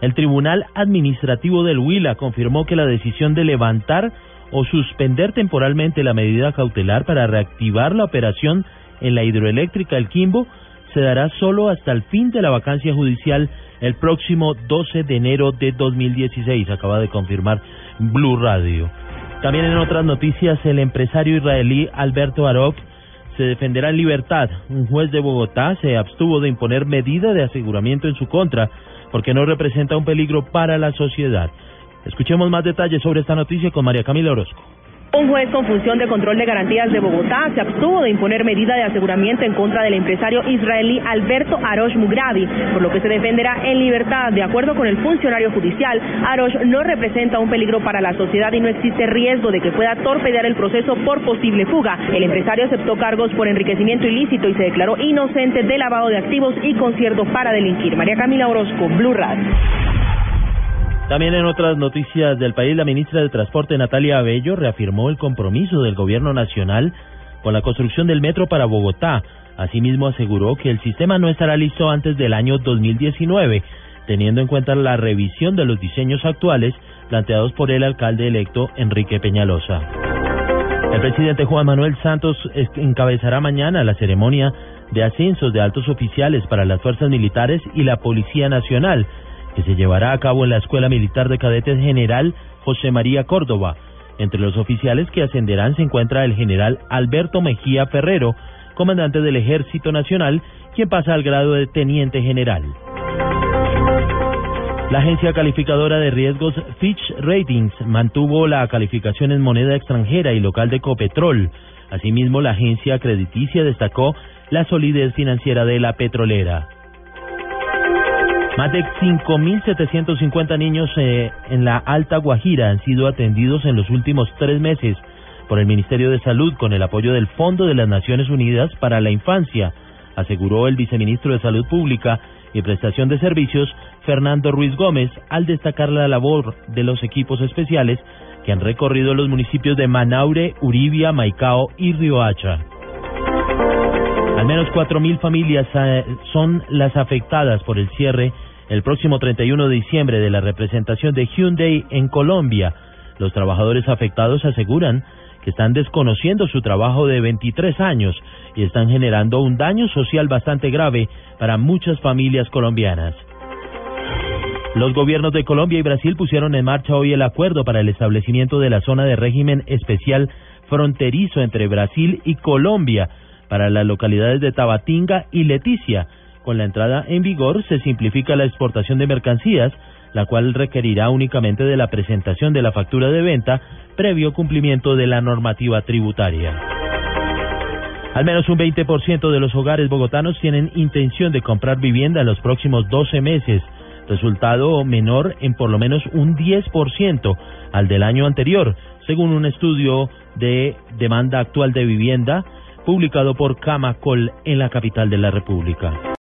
El Tribunal Administrativo del Huila confirmó que la decisión de levantar o suspender temporalmente la medida cautelar para reactivar la operación en la hidroeléctrica El Quimbo se dará solo hasta el fin de la vacancia judicial el próximo 12 de enero de 2016, acaba de confirmar Blue Radio. También en otras noticias, el empresario israelí Alberto Arok se defenderá en libertad. Un juez de Bogotá se abstuvo de imponer medida de aseguramiento en su contra porque no representa un peligro para la sociedad. Escuchemos más detalles sobre esta noticia con María Camila Orozco. Un juez con función de control de garantías de Bogotá se abstuvo de imponer medida de aseguramiento en contra del empresario israelí Alberto Arosh Mugravi, por lo que se defenderá en libertad. De acuerdo con el funcionario judicial, Arosh no representa un peligro para la sociedad y no existe riesgo de que pueda torpedear el proceso por posible fuga. El empresario aceptó cargos por enriquecimiento ilícito y se declaró inocente de lavado de activos y concierto para delinquir. María Camila Orozco, Blue Radio. También en otras noticias del país, la ministra de Transporte Natalia Abello reafirmó el compromiso del gobierno nacional con la construcción del metro para Bogotá. Asimismo, aseguró que el sistema no estará listo antes del año 2019, teniendo en cuenta la revisión de los diseños actuales planteados por el alcalde electo Enrique Peñalosa. El presidente Juan Manuel Santos encabezará mañana la ceremonia de ascensos de altos oficiales para las fuerzas militares y la Policía Nacional que se llevará a cabo en la Escuela Militar de Cadetes General José María Córdoba. Entre los oficiales que ascenderán se encuentra el general Alberto Mejía Ferrero, comandante del Ejército Nacional, quien pasa al grado de teniente general. La agencia calificadora de riesgos Fitch Ratings mantuvo la calificación en moneda extranjera y local de Copetrol. Asimismo, la agencia crediticia destacó la solidez financiera de la petrolera. Más de 5.750 niños eh, en la Alta Guajira han sido atendidos en los últimos tres meses por el Ministerio de Salud con el apoyo del Fondo de las Naciones Unidas para la Infancia, aseguró el viceministro de Salud Pública y Prestación de Servicios, Fernando Ruiz Gómez, al destacar la labor de los equipos especiales que han recorrido los municipios de Manaure, Uribia, Maicao y Riohacha. Al menos 4.000 familias eh, son las afectadas por el cierre el próximo 31 de diciembre de la representación de Hyundai en Colombia. Los trabajadores afectados aseguran que están desconociendo su trabajo de 23 años y están generando un daño social bastante grave para muchas familias colombianas. Los gobiernos de Colombia y Brasil pusieron en marcha hoy el acuerdo para el establecimiento de la zona de régimen especial fronterizo entre Brasil y Colombia para las localidades de Tabatinga y Leticia con la entrada en vigor se simplifica la exportación de mercancías, la cual requerirá únicamente de la presentación de la factura de venta previo cumplimiento de la normativa tributaria. Al menos un 20% de los hogares bogotanos tienen intención de comprar vivienda en los próximos 12 meses, resultado menor en por lo menos un 10% al del año anterior, según un estudio de demanda actual de vivienda publicado por Camacol en la capital de la República.